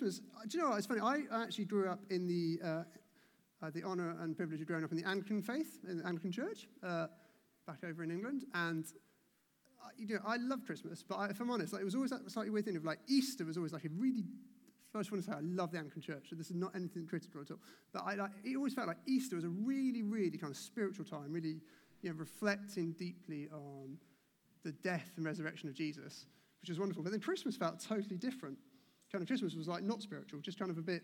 Christmas, uh, do you know what? It's funny. I actually grew up in the, uh, uh, the honour and privilege of growing up in the Anglican faith, in the Anglican church, uh, back over in England. And uh, you know, I love Christmas, but I, if I'm honest, like, it was always that slightly weird thing of like Easter was always like a really. First, I want to say I love the Anglican church, so this is not anything critical at all. But I, like, it always felt like Easter was a really, really kind of spiritual time, really, you know, reflecting deeply on the death and resurrection of Jesus, which was wonderful. But then Christmas felt totally different. Kind of Christmas was like not spiritual, just kind of a bit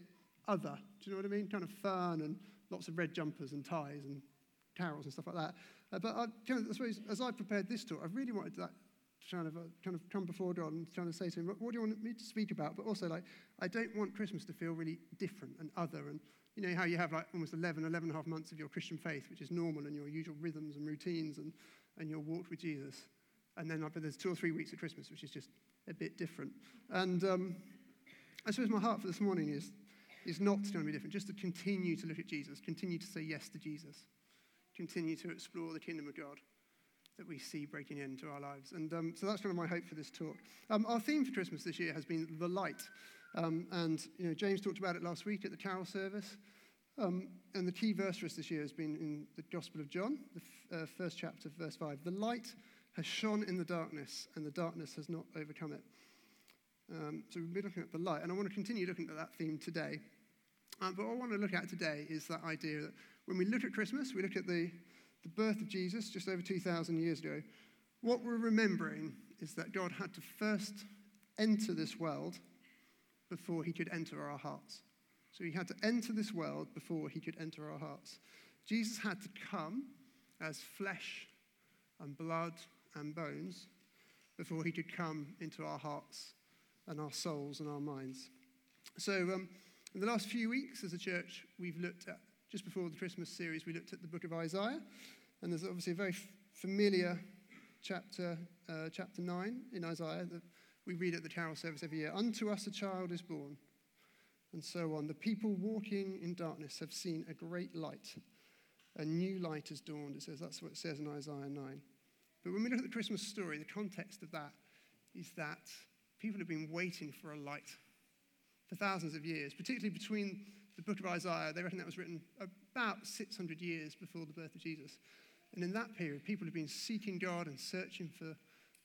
other. Do you know what I mean? Kind of fun and lots of red jumpers and ties and carols and stuff like that. Uh, but I, kind of, I suppose as I prepared this talk, I really wanted that to kind of, uh, kind of come before God and trying to say to him, what do you want me to speak about? But also, like, I don't want Christmas to feel really different and other. And you know how you have like almost 11, 11 and a half months of your Christian faith, which is normal and your usual rhythms and routines and, and your walk with Jesus. And then there's two or three weeks of Christmas, which is just a bit different. And um, I suppose my heart for this morning is, is not going to be different, just to continue to look at Jesus, continue to say yes to Jesus, continue to explore the kingdom of God that we see breaking into our lives. And um, so that's kind of my hope for this talk. Um, our theme for Christmas this year has been the light. Um, and you know, James talked about it last week at the carol service. Um, and the key verse for us this year has been in the Gospel of John, the f- uh, first chapter, verse 5. The light has shone in the darkness, and the darkness has not overcome it. Um, so we've been looking at the light, and I want to continue looking at that theme today. Um, but what I want to look at today is that idea that when we look at Christmas, we look at the, the birth of Jesus just over 2,000 years ago. What we're remembering is that God had to first enter this world before he could enter our hearts. So he had to enter this world before he could enter our hearts. Jesus had to come as flesh and blood and bones before he could come into our hearts and our souls and our minds. So, um, in the last few weeks as a church, we've looked at, just before the Christmas series, we looked at the book of Isaiah. And there's obviously a very f- familiar chapter, uh, chapter 9 in Isaiah that we read at the carol service every year. Unto us a child is born, and so on. The people walking in darkness have seen a great light. A new light has dawned, it says. That's what it says in Isaiah 9. But when we look at the Christmas story, the context of that is that people have been waiting for a light for thousands of years, particularly between the book of Isaiah. They reckon that was written about 600 years before the birth of Jesus. And in that period, people have been seeking God and searching for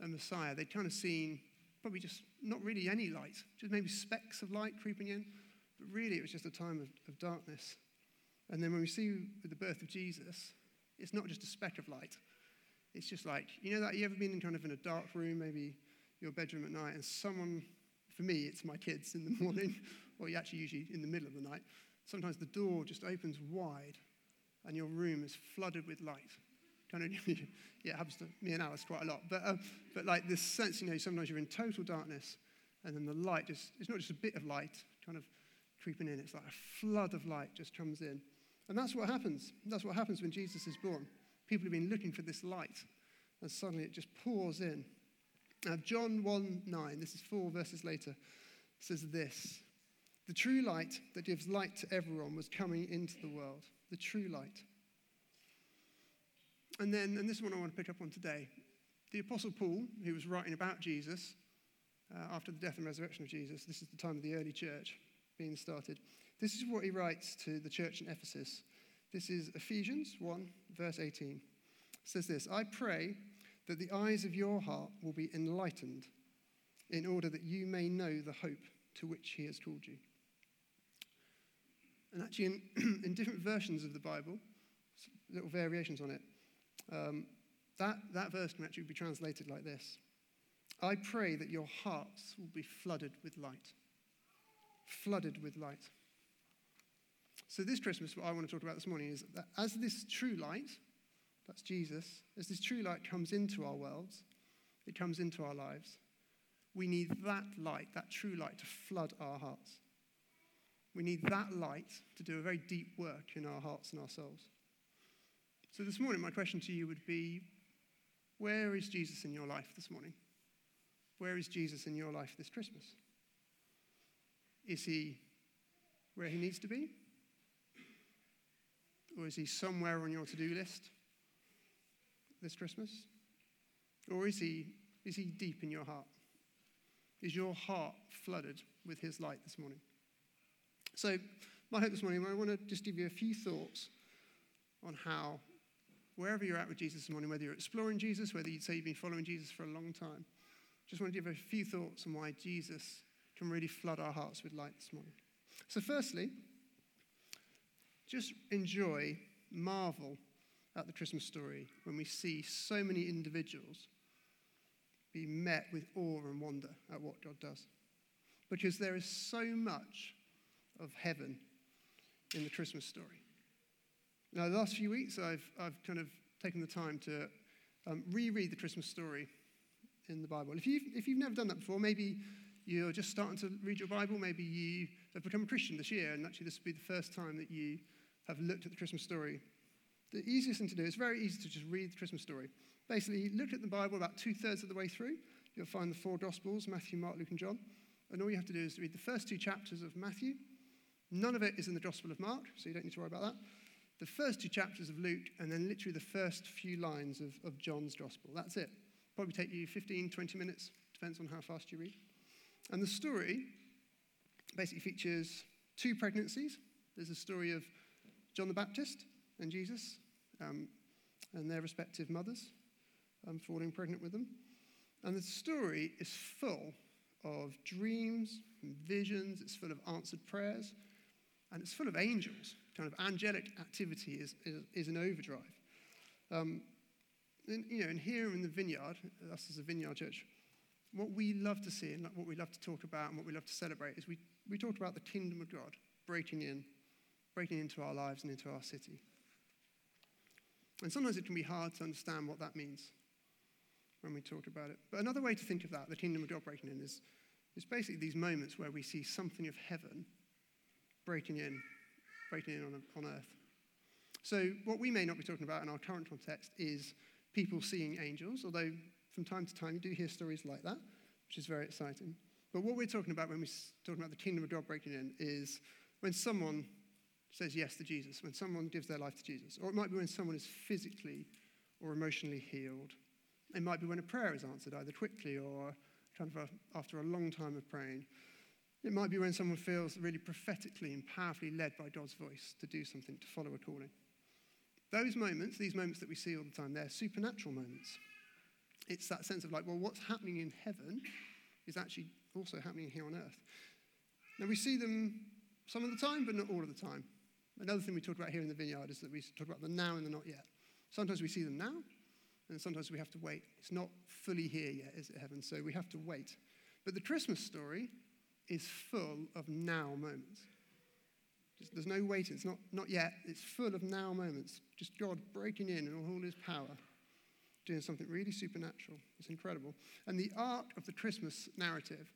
a Messiah. They'd kind of seen probably just not really any light, just maybe specks of light creeping in, but really it was just a time of, of darkness. And then when we see the birth of Jesus, it's not just a speck of light, it's just like, you know that you ever been in kind of in a dark room, maybe your bedroom at night, and someone, for me, it's my kids in the morning, or actually usually in the middle of the night. Sometimes the door just opens wide and your room is flooded with light. Kind of, yeah, it happens to me and Alice quite a lot. But, uh, but like this sense, you know, sometimes you're in total darkness and then the light just, it's not just a bit of light kind of creeping in, it's like a flood of light just comes in. And that's what happens. That's what happens when Jesus is born. People have been looking for this light, and suddenly it just pours in. Now, John 1 9, this is four verses later, says this The true light that gives light to everyone was coming into the world. The true light. And then, and this is what I want to pick up on today. The Apostle Paul, who was writing about Jesus uh, after the death and resurrection of Jesus, this is the time of the early church being started. This is what he writes to the church in Ephesus. This is Ephesians 1, verse 18. It says this I pray that the eyes of your heart will be enlightened in order that you may know the hope to which he has called you. And actually, in, in different versions of the Bible, little variations on it, um, that, that verse can actually be translated like this I pray that your hearts will be flooded with light. Flooded with light. So, this Christmas, what I want to talk about this morning is that as this true light, that's Jesus, as this true light comes into our worlds, it comes into our lives, we need that light, that true light, to flood our hearts. We need that light to do a very deep work in our hearts and our souls. So, this morning, my question to you would be where is Jesus in your life this morning? Where is Jesus in your life this Christmas? Is he where he needs to be? Or is he somewhere on your to do list this Christmas? Or is he, is he deep in your heart? Is your heart flooded with his light this morning? So, my hope this morning, I want to just give you a few thoughts on how, wherever you're at with Jesus this morning, whether you're exploring Jesus, whether you'd say you've been following Jesus for a long time, just want to give a few thoughts on why Jesus can really flood our hearts with light this morning. So, firstly, just enjoy, marvel at the Christmas story when we see so many individuals be met with awe and wonder at what God does. Because there is so much of heaven in the Christmas story. Now, the last few weeks, I've, I've kind of taken the time to um, reread the Christmas story in the Bible. If you've, if you've never done that before, maybe you're just starting to read your Bible, maybe you have become a Christian this year, and actually this will be the first time that you have looked at the Christmas story. The easiest thing to do, is very easy to just read the Christmas story. Basically, look at the Bible about two thirds of the way through. You'll find the four Gospels Matthew, Mark, Luke, and John. And all you have to do is read the first two chapters of Matthew. None of it is in the Gospel of Mark, so you don't need to worry about that. The first two chapters of Luke, and then literally the first few lines of, of John's Gospel. That's it. Probably take you 15, 20 minutes, depends on how fast you read. And the story basically features two pregnancies. There's a story of John the Baptist and Jesus um, and their respective mothers um, falling pregnant with them. And the story is full of dreams and visions, it's full of answered prayers, and it's full of angels. Kind of angelic activity is, is, is an overdrive. Um, and, you know, and here in the vineyard, us as a vineyard church, what we love to see and what we love to talk about and what we love to celebrate is we, we talk about the kingdom of God breaking in, breaking into our lives and into our city. And sometimes it can be hard to understand what that means when we talk about it. But another way to think of that, the kingdom of God breaking in, is, is basically these moments where we see something of heaven breaking in, breaking in on, on earth. So, what we may not be talking about in our current context is people seeing angels, although from time to time you do hear stories like that, which is very exciting. But what we're talking about when we're talking about the kingdom of God breaking in is when someone says yes to Jesus, when someone gives their life to Jesus. Or it might be when someone is physically or emotionally healed. It might be when a prayer is answered, either quickly or kind of after a long time of praying. It might be when someone feels really prophetically and powerfully led by God's voice to do something, to follow a calling. Those moments, these moments that we see all the time, they're supernatural moments. It's that sense of like, well, what's happening in heaven is actually also happening here on earth. Now, we see them some of the time, but not all of the time. Another thing we talk about here in the vineyard is that we talk about the now and the not yet. Sometimes we see them now, and sometimes we have to wait. It's not fully here yet, is it, heaven? So we have to wait. But the Christmas story is full of now moments. Just, there's no waiting. It's not, not yet. It's full of now moments. Just God breaking in in all his power, doing something really supernatural. It's incredible. And the arc of the Christmas narrative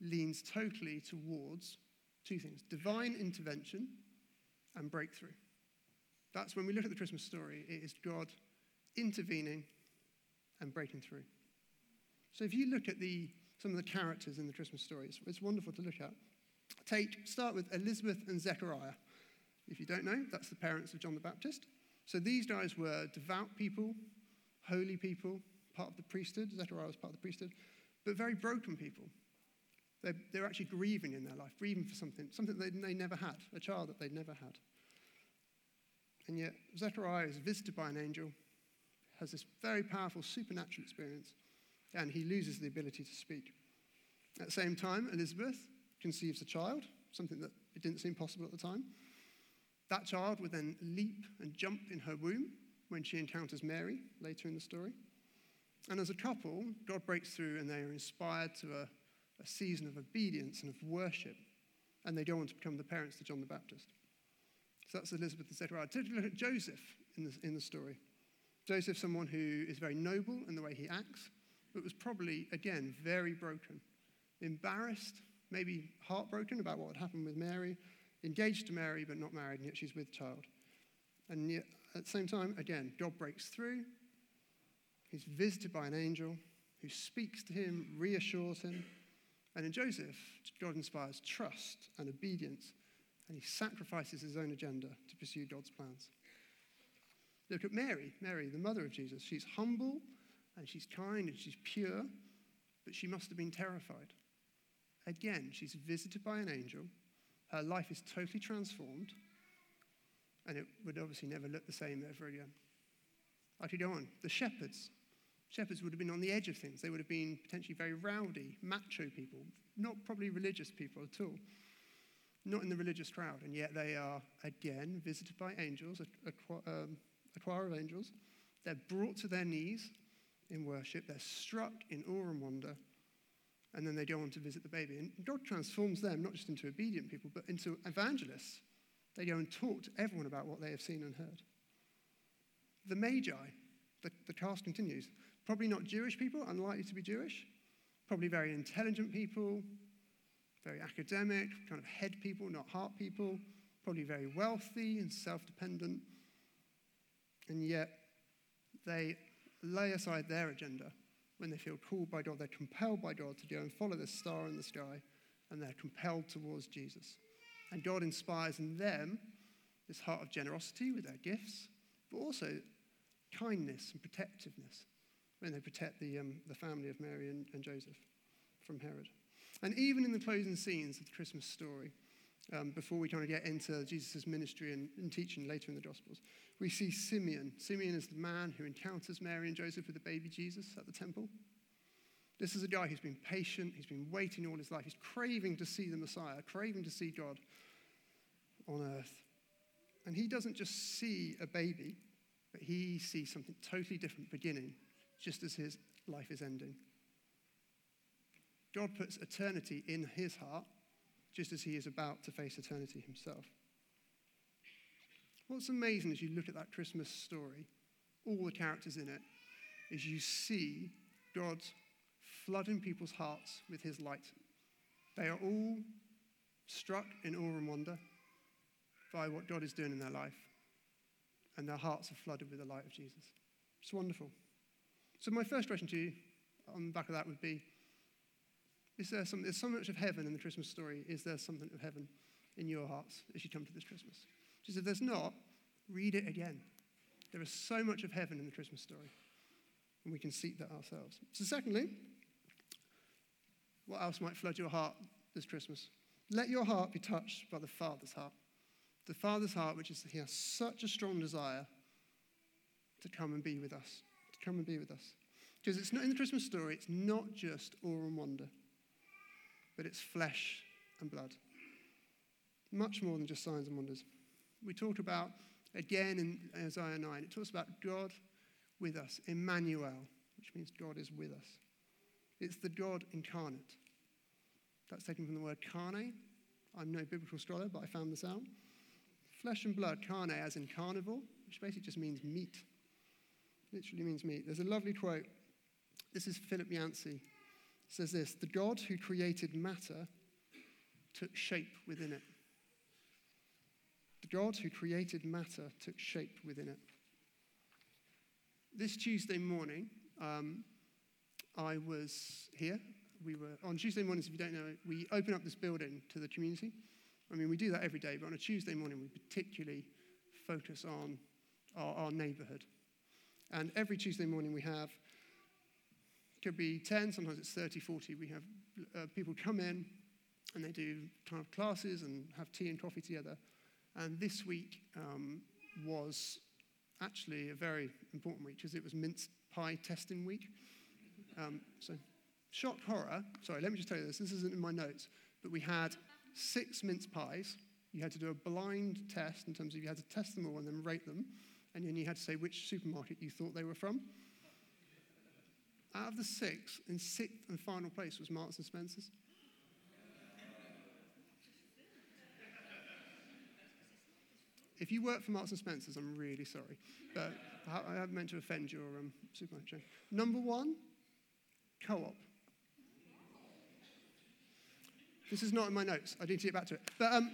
leans totally towards two things divine intervention and breakthrough. That's when we look at the Christmas story, it is God intervening and breaking through. So if you look at the, some of the characters in the Christmas story, it's, it's wonderful to look at. Take, start with Elizabeth and Zechariah. If you don't know, that's the parents of John the Baptist. So these guys were devout people, holy people, part of the priesthood. Zechariah was part of the priesthood, but very broken people. They're, they're actually grieving in their life, grieving for something, something they, they never had, a child that they'd never had. And yet, Zechariah is visited by an angel, has this very powerful supernatural experience, and he loses the ability to speak. At the same time, Elizabeth conceives a child, something that it didn't seem possible at the time. That child would then leap and jump in her womb when she encounters Mary later in the story. And as a couple, God breaks through and they are inspired to a, a season of obedience and of worship. And they go on to become the parents to John the Baptist. So that's Elizabeth and Zechariah. Take a look at Joseph in the, in the story. Joseph, someone who is very noble in the way he acts, but was probably, again, very broken, embarrassed, maybe heartbroken about what had happened with Mary, engaged to Mary but not married, and yet she's with child. And yet, at the same time, again, God breaks through. He's visited by an angel who speaks to him, reassures him. And in Joseph, God inspires trust and obedience, and he sacrifices his own agenda to pursue God's plans. Look at Mary, Mary, the mother of Jesus. She's humble and she's kind and she's pure, but she must have been terrified. Again, she's visited by an angel. Her life is totally transformed, and it would obviously never look the same ever again. I could go on. The shepherds. Shepherds would have been on the edge of things. They would have been potentially very rowdy, macho people, not probably religious people at all, not in the religious crowd. And yet they are, again, visited by angels, a, a, um, a choir of angels. They're brought to their knees in worship. They're struck in awe and wonder. And then they go on to visit the baby. And God transforms them not just into obedient people, but into evangelists. They go and talk to everyone about what they have seen and heard. The Magi, the, the cast continues. Probably not Jewish people, unlikely to be Jewish. Probably very intelligent people, very academic, kind of head people, not heart people. Probably very wealthy and self dependent. And yet, they lay aside their agenda when they feel called by God. They're compelled by God to go and follow this star in the sky, and they're compelled towards Jesus. And God inspires in them this heart of generosity with their gifts, but also kindness and protectiveness when they protect the, um, the family of Mary and, and, Joseph from Herod. And even in the closing scenes of the Christmas story, um, before we kind of get into Jesus' ministry and, and, teaching later in the Gospels, we see Simeon. Simeon is the man who encounters Mary and Joseph with the baby Jesus at the temple. This is a guy who's been patient, he's been waiting all his life, he's craving to see the Messiah, craving to see God on earth. And he doesn't just see a baby, but he sees something totally different beginning just as his life is ending. God puts eternity in his heart just as he is about to face eternity himself. What's amazing as you look at that Christmas story, all the characters in it, is you see God flooding people's hearts with his light. They are all struck in awe and wonder by what God is doing in their life, and their hearts are flooded with the light of Jesus. It's wonderful. So, my first question to you on the back of that would be Is there some, there's so much of heaven in the Christmas story. Is there something of heaven in your hearts as you come to this Christmas? Just if there's not, read it again. There is so much of heaven in the Christmas story, and we can seek that ourselves. So, secondly, what else might flood your heart this Christmas? Let your heart be touched by the Father's heart. The Father's heart, which is He has such a strong desire to come and be with us. Come and be with us. Because it's not in the Christmas story, it's not just awe and wonder, but it's flesh and blood. Much more than just signs and wonders. We talk about, again in Isaiah 9, it talks about God with us, Emmanuel, which means God is with us. It's the God incarnate. That's taken from the word carne. I'm no biblical scholar, but I found this out. Flesh and blood, carne, as in carnivore, which basically just means meat literally means meat. There's a lovely quote. This is Philip Yancey. It says this The God who created matter took shape within it. The God who created matter took shape within it. This Tuesday morning, um, I was here. We were on Tuesday mornings, if you don't know, we open up this building to the community. I mean, we do that every day, but on a Tuesday morning, we particularly focus on our, our neighborhood. And every Tuesday morning we have, could be 10, sometimes it's 30, 40. We have uh, people come in and they do kind of classes and have tea and coffee together. And this week um, was actually a very important week because it was mince pie testing week. Um, so, shock horror. Sorry, let me just tell you this. This isn't in my notes, but we had six mince pies. You had to do a blind test in terms of you had to test them all and then rate them and then you had to say which supermarket you thought they were from. Out of the six, in sixth and final place was Marks and Spencer's. If you work for Marks and Spencer's, I'm really sorry, but I haven't meant to offend your um, supermarket Number one, co-op. This is not in my notes. I need to get back to it. But um,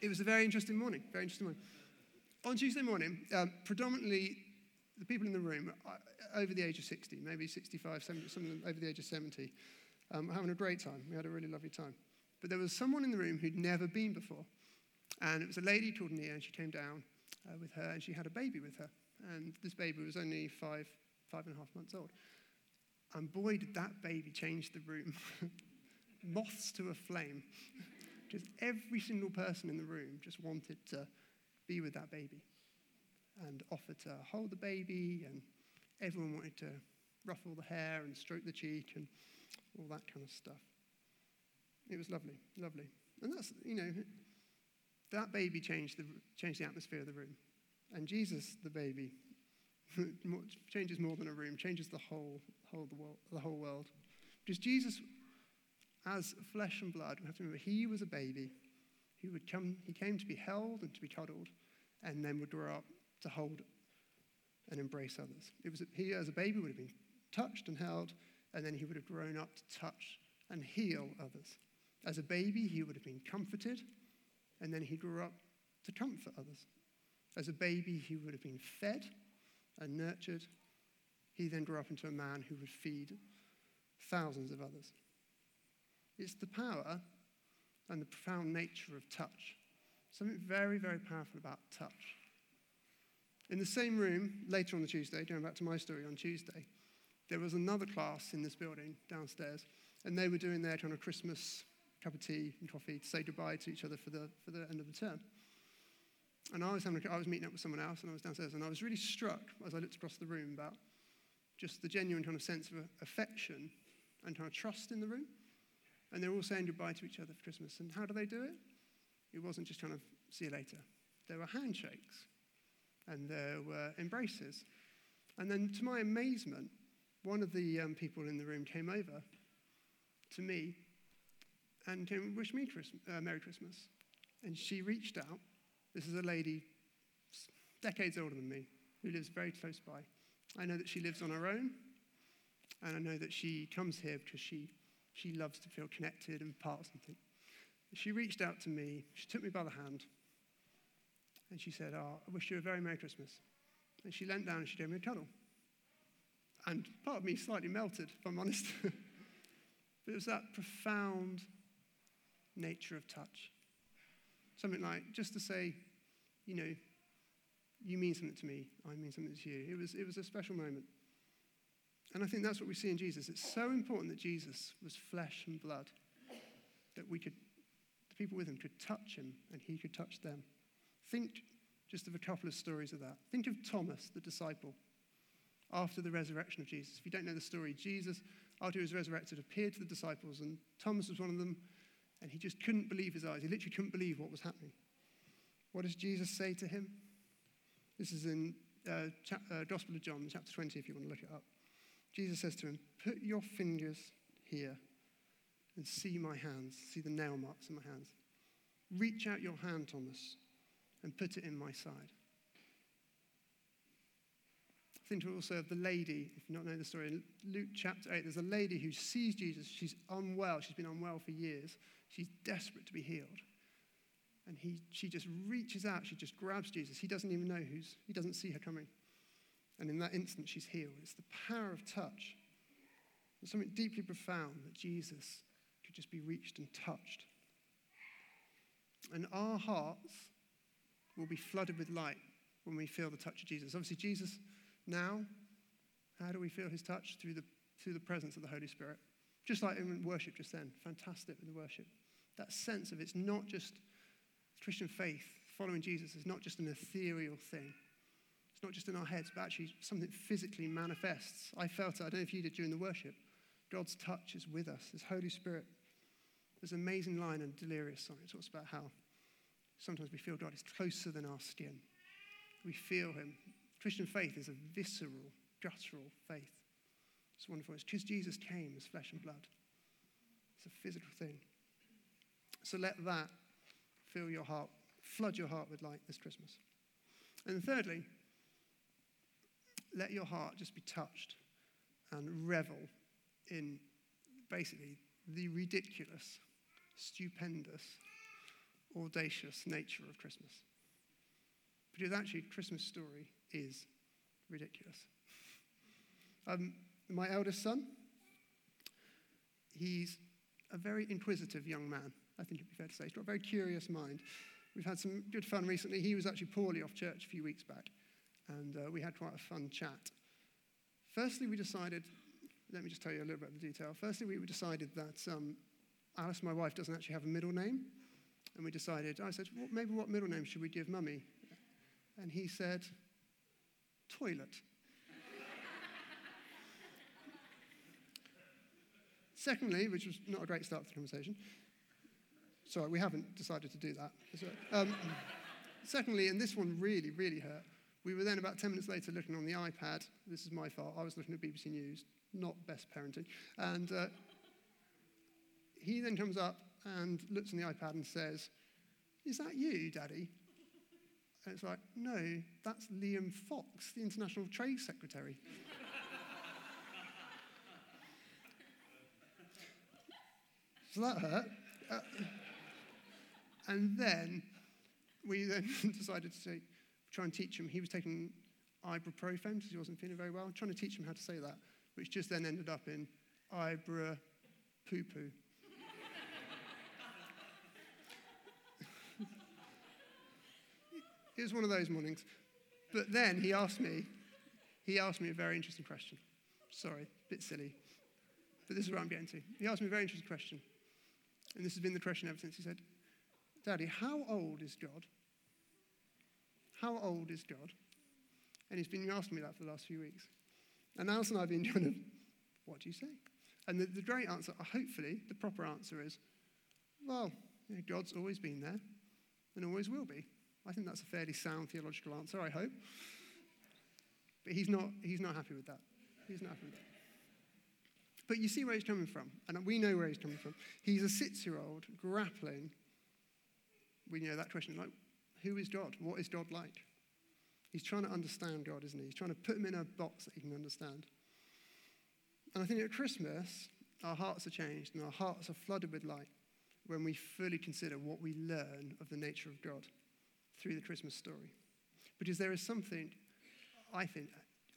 it was a very interesting morning. Very interesting morning on Tuesday morning, um, predominantly the people in the room uh, over the age of 60, maybe 65, 70, some of them over the age of 70, um, having a great time. We had a really lovely time. But there was someone in the room who'd never been before. And it was a lady called Nia, and she came down uh, with her, and she had a baby with her. And this baby was only five, five and a half months old. And boy, did that baby change the room. Moths to a flame. Just every single person in the room just wanted to be with that baby and offer to hold the baby, and everyone wanted to ruffle the hair and stroke the cheek and all that kind of stuff. It was lovely, lovely. And that's, you know, that baby changed the, changed the atmosphere of the room. And Jesus, the baby, changes more than a room, changes the whole, whole, the, world, the whole world. Because Jesus, as flesh and blood, we have to remember, he was a baby. He, would come, he came to be held and to be cuddled, and then would grow up to hold and embrace others. It was, he, as a baby, would have been touched and held, and then he would have grown up to touch and heal others. As a baby, he would have been comforted, and then he grew up to comfort others. As a baby, he would have been fed and nurtured. He then grew up into a man who would feed thousands of others. It's the power and the profound nature of touch. Something very, very powerful about touch. In the same room, later on the Tuesday, going back to my story on Tuesday, there was another class in this building downstairs, and they were doing their kind of Christmas cup of tea and coffee to say goodbye to each other for the, for the end of the term. And I was, having a, I was meeting up with someone else, and I was downstairs, and I was really struck as I looked across the room about just the genuine kind of sense of affection and kind of trust in the room. And they're all saying goodbye to each other for Christmas. And how do they do it? It wasn't just kind of see you later. There were handshakes and there were embraces. And then, to my amazement, one of the um, people in the room came over to me and came and wished me Christmas, uh, Merry Christmas. And she reached out. This is a lady decades older than me who lives very close by. I know that she lives on her own, and I know that she comes here because she, she loves to feel connected and part of something. She reached out to me, she took me by the hand, and she said, Oh, I wish you a very Merry Christmas. And she leant down and she gave me a cuddle. And part of me slightly melted, if I'm honest. but it was that profound nature of touch. Something like just to say, you know, you mean something to me, I mean something to you. It was, it was a special moment. And I think that's what we see in Jesus. It's so important that Jesus was flesh and blood, that we could, the people with him could touch him and he could touch them. Think just of a couple of stories of that. Think of Thomas, the disciple, after the resurrection of Jesus. If you don't know the story, Jesus, after he was resurrected, appeared to the disciples, and Thomas was one of them, and he just couldn't believe his eyes. He literally couldn't believe what was happening. What does Jesus say to him? This is in uh, uh, Gospel of John, chapter 20, if you want to look it up. Jesus says to him, Put your fingers here and see my hands, see the nail marks in my hands. Reach out your hand, Thomas, and put it in my side. I think we also of the lady, if you not know the story, in Luke chapter 8, there's a lady who sees Jesus. She's unwell. She's been unwell for years. She's desperate to be healed. And he, she just reaches out. She just grabs Jesus. He doesn't even know who's, he doesn't see her coming. And in that instant, she's healed. It's the power of touch. It's something deeply profound that Jesus could just be reached and touched. And our hearts will be flooded with light when we feel the touch of Jesus. Obviously, Jesus now, how do we feel his touch? Through the, through the presence of the Holy Spirit. Just like in worship just then. Fantastic with the worship. That sense of it's not just Christian faith, following Jesus is not just an ethereal thing. Not just in our heads, but actually something physically manifests. I felt it, I don't know if you did during the worship. God's touch is with us, His Holy Spirit. There's an amazing line in Delirious Song. It talks about how sometimes we feel God is closer than our skin. We feel Him. Christian faith is a visceral, guttural faith. It's wonderful. It's because Jesus came as flesh and blood. It's a physical thing. So let that fill your heart, flood your heart with light this Christmas. And thirdly, let your heart just be touched and revel in basically the ridiculous, stupendous, audacious nature of Christmas. Because actually, Christmas story is ridiculous. Um, my eldest son, he's a very inquisitive young man, I think it'd be fair to say. He's got a very curious mind. We've had some good fun recently. He was actually poorly off church a few weeks back, and uh, we had quite a fun chat. Firstly, we decided, let me just tell you a little bit of the detail. Firstly, we decided that um, Alice, my wife, doesn't actually have a middle name. And we decided, I said, well, maybe what middle name should we give mummy? And he said, toilet. Secondly, which was not a great start to the conversation, sorry, we haven't decided to do that. Um, secondly, and this one really, really hurt, we were then about 10 minutes later looking on the iPad. This is my fault. I was looking at BBC News, not best parenting. And uh, he then comes up and looks on the iPad and says, Is that you, Daddy? And it's like, No, that's Liam Fox, the International Trade Secretary. so that hurt. Uh, and then we then decided to take, try and teach him. He was taking ibuprofen because he wasn't feeling very well, trying to teach him how to say that, which just then ended up in ibra poo poo. it was one of those mornings. But then he asked me, he asked me a very interesting question. Sorry, a bit silly. But this is where I'm getting to. He asked me a very interesting question. And this has been the question ever since. He said, Daddy, how old is God? How old is God? And he's been asking me that for the last few weeks. And Alice and I have been kind of, what do you say? And the, the great answer, uh, hopefully, the proper answer is, well, you know, God's always been there and always will be. I think that's a fairly sound theological answer, I hope. But he's not, he's not happy with that. He's not happy with that. But you see where he's coming from, and we know where he's coming from. He's a six year old grappling. We know that question like, who is God? What is God like? He's trying to understand God, isn't he? He's trying to put him in a box that he can understand. And I think at Christmas, our hearts are changed and our hearts are flooded with light when we fully consider what we learn of the nature of God through the Christmas story. Because there is something, I think,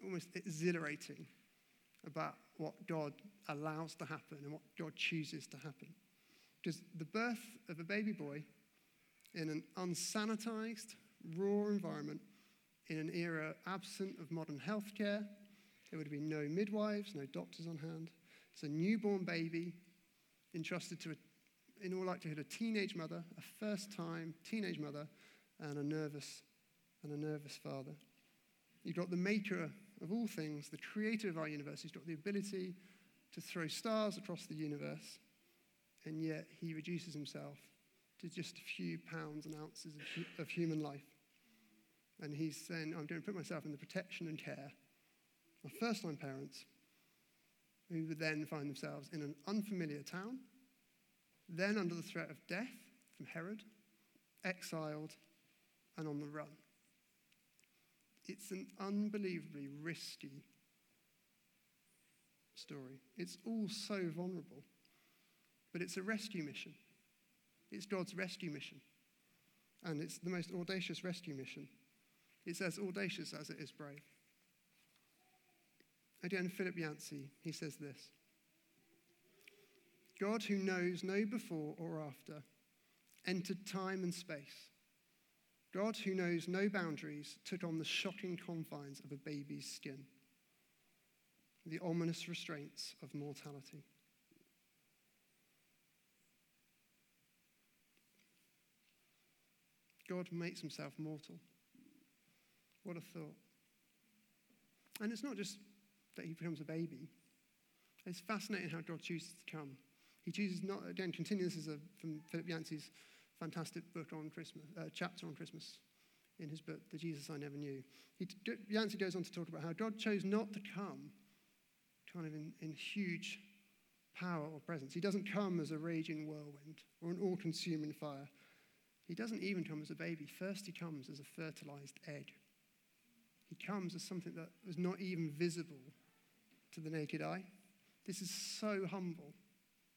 almost exhilarating about what God allows to happen and what God chooses to happen. Because the birth of a baby boy in an unsanitized, raw environment, in an era absent of modern healthcare, there would have been no midwives, no doctors on hand. It's a newborn baby entrusted to, a, in all likelihood, a teenage mother, a first time teenage mother and a nervous and a nervous father. You've got the maker of all things, the creator of our universe. He's got the ability to throw stars across the universe, and yet he reduces himself to just a few pounds and ounces of, of human life. And he's saying, I'm going to put myself in the protection and care of first time parents who would then find themselves in an unfamiliar town, then under the threat of death from Herod, exiled, and on the run. It's an unbelievably risky story. It's all so vulnerable. But it's a rescue mission. It's God's rescue mission. And it's the most audacious rescue mission. It's as audacious as it is brave. Again, Philip Yancey, he says this God, who knows no before or after, entered time and space God, who knows no boundaries, took on the shocking confines of a baby's skin, the ominous restraints of mortality. God makes himself mortal. What a thought. And it's not just that he becomes a baby. It's fascinating how God chooses to come. He chooses not, again, continue this is a, from Philip Yancey's fantastic book on Christmas, uh, chapter on Christmas in his book, The Jesus I Never Knew. He, Yancey goes on to talk about how God chose not to come kind of in, in huge power or presence. He doesn't come as a raging whirlwind or an all consuming fire. He doesn't even come as a baby. First, he comes as a fertilized egg. He comes as something that was not even visible to the naked eye. This is so humble.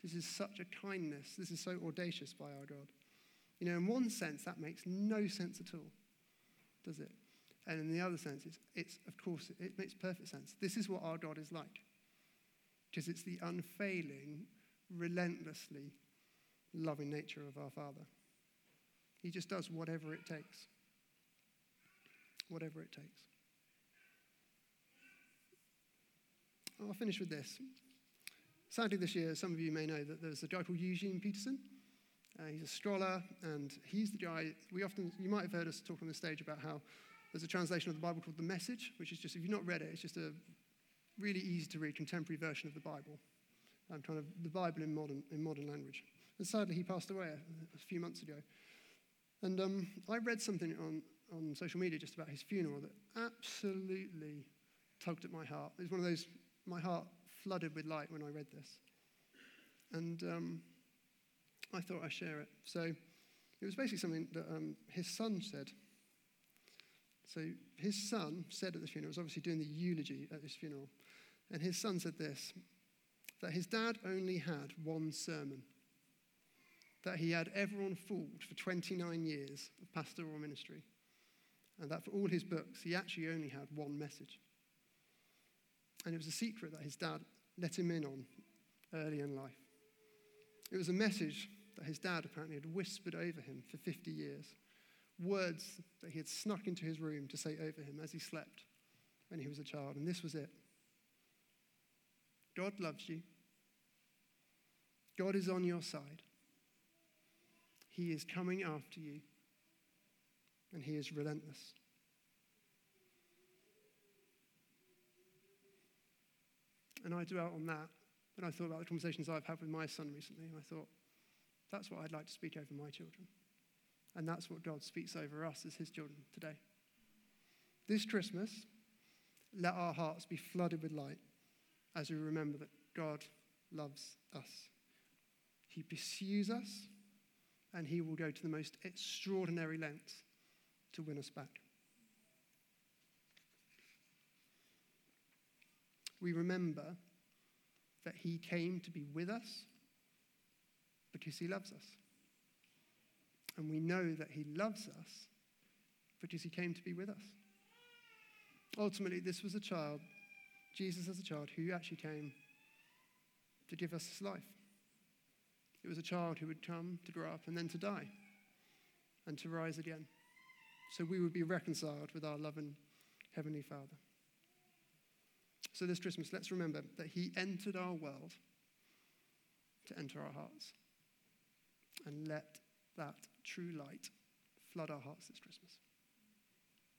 This is such a kindness. This is so audacious by our God. You know, in one sense, that makes no sense at all, does it? And in the other sense, it's, it's of course, it makes perfect sense. This is what our God is like, because it's the unfailing, relentlessly loving nature of our Father. He just does whatever it takes. Whatever it takes. I'll finish with this. Sadly, this year, some of you may know that there's a guy called Eugene Peterson. Uh, he's a scholar, and he's the guy. We often, you might have heard us talk on the stage about how there's a translation of the Bible called The Message, which is just, if you've not read it, it's just a really easy to read contemporary version of the Bible. Um, kind of the Bible in modern, in modern language. And sadly, he passed away a, a few months ago. And um, I read something on, on social media just about his funeral that absolutely tugged at my heart. It was one of those, my heart flooded with light when I read this. And um, I thought I'd share it. So it was basically something that um, his son said. So his son said at the funeral, was obviously doing the eulogy at his funeral, and his son said this that his dad only had one sermon, that he had everyone fooled for 29 years of pastoral ministry, and that for all his books, he actually only had one message. And it was a secret that his dad let him in on early in life. It was a message that his dad apparently had whispered over him for 50 years, words that he had snuck into his room to say over him as he slept when he was a child. And this was it God loves you, God is on your side, He is coming after you, and He is relentless. And I dwelt on that and I thought about the conversations I've had with my son recently, and I thought, that's what I'd like to speak over my children. And that's what God speaks over us as his children today. This Christmas, let our hearts be flooded with light as we remember that God loves us. He pursues us, and he will go to the most extraordinary lengths to win us back. We remember that he came to be with us because he loves us. And we know that he loves us because he came to be with us. Ultimately, this was a child, Jesus as a child, who actually came to give us his life. It was a child who would come to grow up and then to die and to rise again. So we would be reconciled with our loving Heavenly Father. So this Christmas, let's remember that He entered our world to enter our hearts. And let that true light flood our hearts this Christmas.